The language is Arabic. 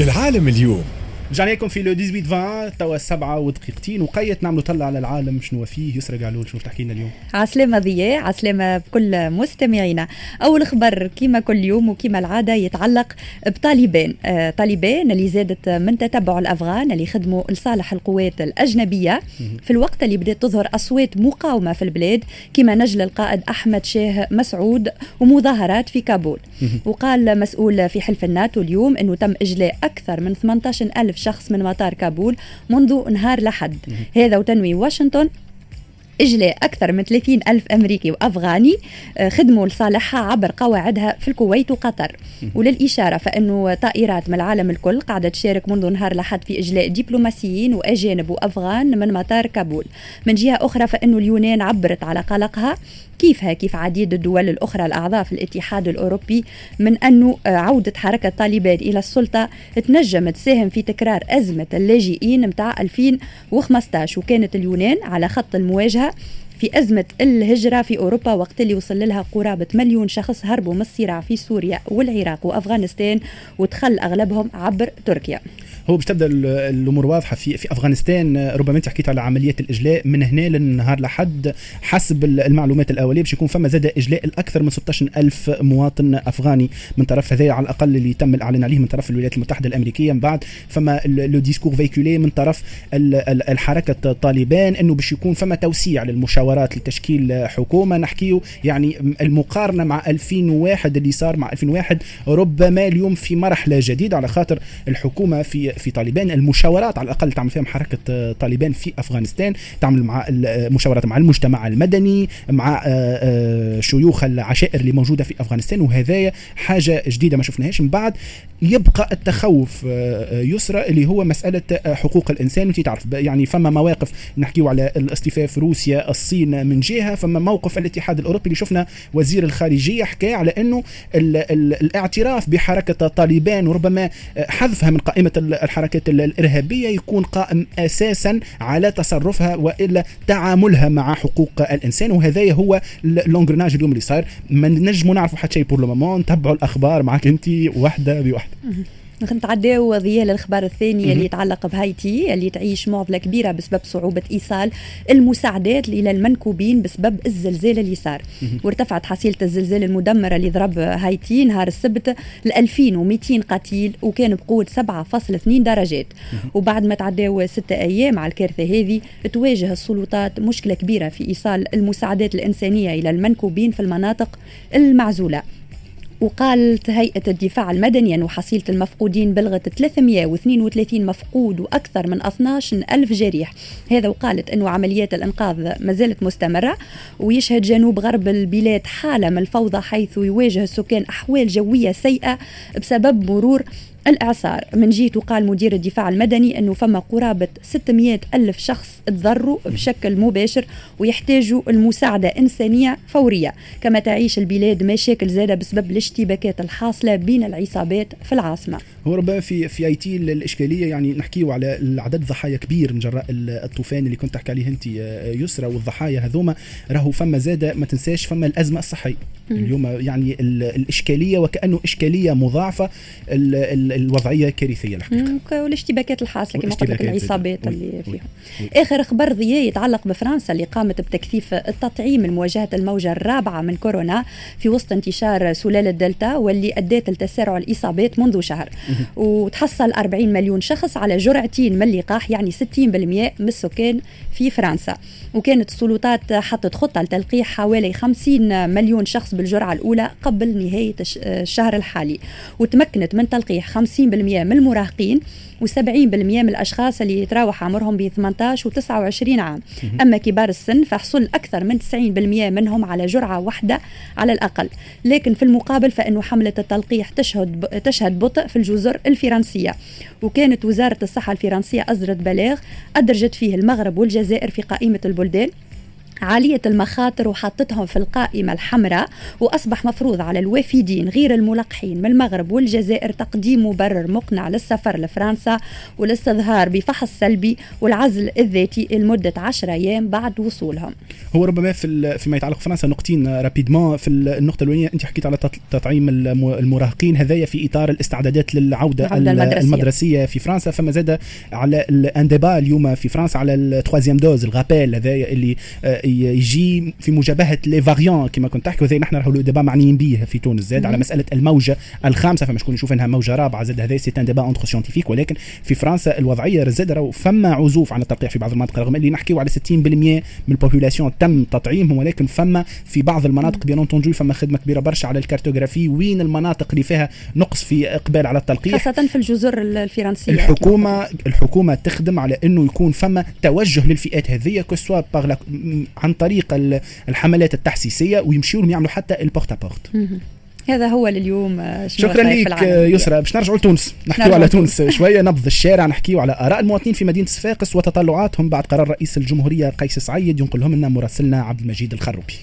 العالم اليوم. رجعنا لكم في لو 18 20 توا سبعة ودقيقتين وقيت نعملوا طلع على العالم شنو فيه يسرى قالول شنو تحكي لنا اليوم. عسلامة ضياء عسلامة بكل مستمعينا. أول خبر كما كل يوم وكما العادة يتعلق بطالبان. آه طالبان اللي زادت من تتبع الأفغان اللي خدموا لصالح القوات الأجنبية. في الوقت اللي بدأت تظهر أصوات مقاومة في البلاد كما نجل القائد أحمد شاه مسعود ومظاهرات في كابول. وقال مسؤول في حلف الناتو اليوم أنه تم إجلاء أكثر من 18 ألف ألف شخص من مطار كابول منذ نهار لحد هذا وتنوي واشنطن إجلاء أكثر من 30 ألف أمريكي وأفغاني آه، خدموا لصالحها عبر قواعدها في الكويت وقطر. وللإشارة فإنه طائرات من العالم الكل قاعدة تشارك منذ نهار لحد في إجلاء دبلوماسيين وأجانب وأفغان من مطار كابول. من جهة أخرى فإنه اليونان عبرت على قلقها. كيفها كيف عديد الدول الأخرى الأعضاء في الاتحاد الأوروبي من أنه آه، عودة حركة طالبان إلى السلطة تنجم تساهم في تكرار أزمة اللاجئين متاع 2015 وكانت اليونان على خط المواجهة في أزمة الهجرة في أوروبا وقت اللي وصل لها قرابة مليون شخص هربوا من الصراع في سوريا والعراق وأفغانستان ودخل أغلبهم عبر تركيا. هو باش تبدأ الأمور واضحة في في أفغانستان ربما أنت حكيت على عملية الإجلاء من هنا للنهار لحد حسب المعلومات الأولية باش يكون فما زاد إجلاء الاكثر من 16 ألف مواطن أفغاني من طرف هذا على الأقل اللي تم الإعلان عليه من طرف الولايات المتحدة الأمريكية. من بعد فما لو ديسكور فيكولي من طرف الحركة طالبان إنه باش يكون فما توسيع للمشاورات لتشكيل حكومة. نحكيه يعني المقارنة مع 2001 اللي صار مع 2001 ربما اليوم في مرحلة جديدة على خاطر الحكومة في في طالبان. المشاورات على الأقل تعمل فيهم حركه آه، طالبان في أفغانستان تعمل مع مشاورات مع المجتمع المدني مع آه، آه، شيوخ العشائر اللي موجودة في أفغانستان. وهذايا حاجة جديدة ما شفناهاش. من بعد يبقى التخوف يسرى اللي هو مسألة حقوق الإنسان. وانت تعرف يعني فما مواقف نحكيو على الاصطفاف روسيا الصين من جهة. فما موقف الاتحاد الأوروبي اللي شفنا وزير الخارجية حكى على أنه ال ال الاعتراف بحركة طالبان وربما حذفها من قائمة الحركات الإرهابية يكون قائم أساسا على تصرفها وإلا تعاملها مع حقوق الإنسان. وهذا هو لونجرناج اليوم اللي صار ما نجموا نعرفوا حتى شيء بور لو نتبعوا الأخبار معك أنت وحده بوحده نتعداو ضياء للخبر الثاني اللي يتعلق بهايتي اللي تعيش معضلة كبيرة بسبب صعوبة إيصال المساعدات إلى المنكوبين بسبب الزلزال اللي صار وارتفعت حصيلة الزلزال المدمرة اللي ضرب هايتي نهار السبت ل 2200 قتيل وكان بقوة 7.2 درجات. وبعد ما تعداو ستة أيام على الكارثة هذه تواجه السلطات مشكلة كبيرة في إيصال المساعدات الإنسانية إلى المنكوبين في المناطق المعزولة. وقالت هيئة الدفاع المدني أن حصيلة المفقودين بلغت 332 مفقود وأكثر من 12 ألف جريح. هذا وقالت أن عمليات الإنقاذ ما زالت مستمرة ويشهد جنوب غرب البلاد حالة من الفوضى حيث يواجه السكان أحوال جوية سيئة بسبب مرور الإعصار. من جهته قال مدير الدفاع المدني أنه فما قرابة 600 ألف شخص تضروا بشكل مباشر ويحتاجوا المساعدة إنسانية فورية كما تعيش البلاد مشاكل زادة بسبب الاشتباكات الحاصلة بين العصابات في العاصمة. هو ربما في في آي تي الإشكالية يعني نحكيو على عدد ضحايا كبير من جراء الطوفان اللي كنت تحكي عليه أنت يسرى والضحايا هذوما. راهو فما زادة ما تنساش فما الأزمة الصحية. اليوم يعني الإشكالية وكأنه إشكالية مضاعفة. الوضعية كارثيه الحقيقة والاشتباكات الحاصلة كما قلت لك العصابات اللي فيها. آخر أخبار ضياء يتعلق بفرنسا اللي قامت بتكثيف التطعيم لمواجهه الموجة الرابعة من كورونا في وسط انتشار سلالة دلتا واللي ادت لتسارع الإصابات منذ شهر. وتحصل 40 مليون شخص على جرعتين من اللقاح يعني 60% من السكان في فرنسا. وكانت السلطات حطت خطة لتلقيح حوالي 50 مليون شخص بالجرعة الأولى قبل نهاية الشهر الحالي. وتمكنت من تلقيح 50% من المراهقين و70% من الأشخاص اللي يتراوح عمرهم ب 18 و 29 عام. أما كبار السن فحصل أكثر من 90% منهم على جرعة واحدة على الأقل. لكن في المقابل فإنه حملة التلقيح تشهد تشهد بطء في الجزر الفرنسية. وكانت وزارة الصحة الفرنسية اصدرت بلاغ أدرجت فيه المغرب والجزائر في قائمة البلدان. عالية المخاطر وحطتهم في القائمة الحمراء وأصبح مفروض على الوافدين غير الملقحين من المغرب والجزائر تقديم مبرر مقنع للسفر لفرنسا والاستظهار بفحص سلبي والعزل الذاتي لمدة 10 أيام بعد وصولهم. هو ربما في فيما يتعلق فرنسا نقطتين rapidement في النقطة الأولانية. أنت حكيت على تطعيم المراهقين هذايا في إطار الاستعدادات للعودة المدرسية. المدرسية في فرنسا. فما زاد على ال un débat اليوم في فرنسا على ال troisième dose ال rappel هذايا اللي آه، يجي في مجابهة les variants كما كنت تحكي وزي نحن راهو déjà معنيين به في تونس. زاد على مسألة الموجة الخامسة فما شكون يشوف إنها موجة رابعة. زاد هذا c'est un débat entre scientifiques ولكن في فرنسا الوضعية زاد راهو فما عزوف عن التلقيح في بعض المناطق رغم اللي نحكيو على 60% من ال population تم تطعيمهم ولكن فما في بعض المناطق bien entendu فما خدمة كبيرة برشا على ال cartographie. وين المناطق اللي فيها نقص في إقبال على التلقيح؟ خاصة في الجزر الفرنسية. الحكومة الحكومة تخدم على إنه يكون فما توجه للفئات هذه que ce soit عن طريق الحملات التحسيسية ويمشيوا لهم يعملوا حتى ال porte à porte هذا هو لليوم آه، شكرا لك يسرى. باش نرجعوا لتونس نحكيو على تونس. شوية نبض الشارع نحكيو على آراء المواطنين في مدينة صفاقس وتطلعاتهم بعد قرار رئيس الجمهورية قيس سعيد ينقلهم لنا مراسلنا عبد المجيد الخروبي.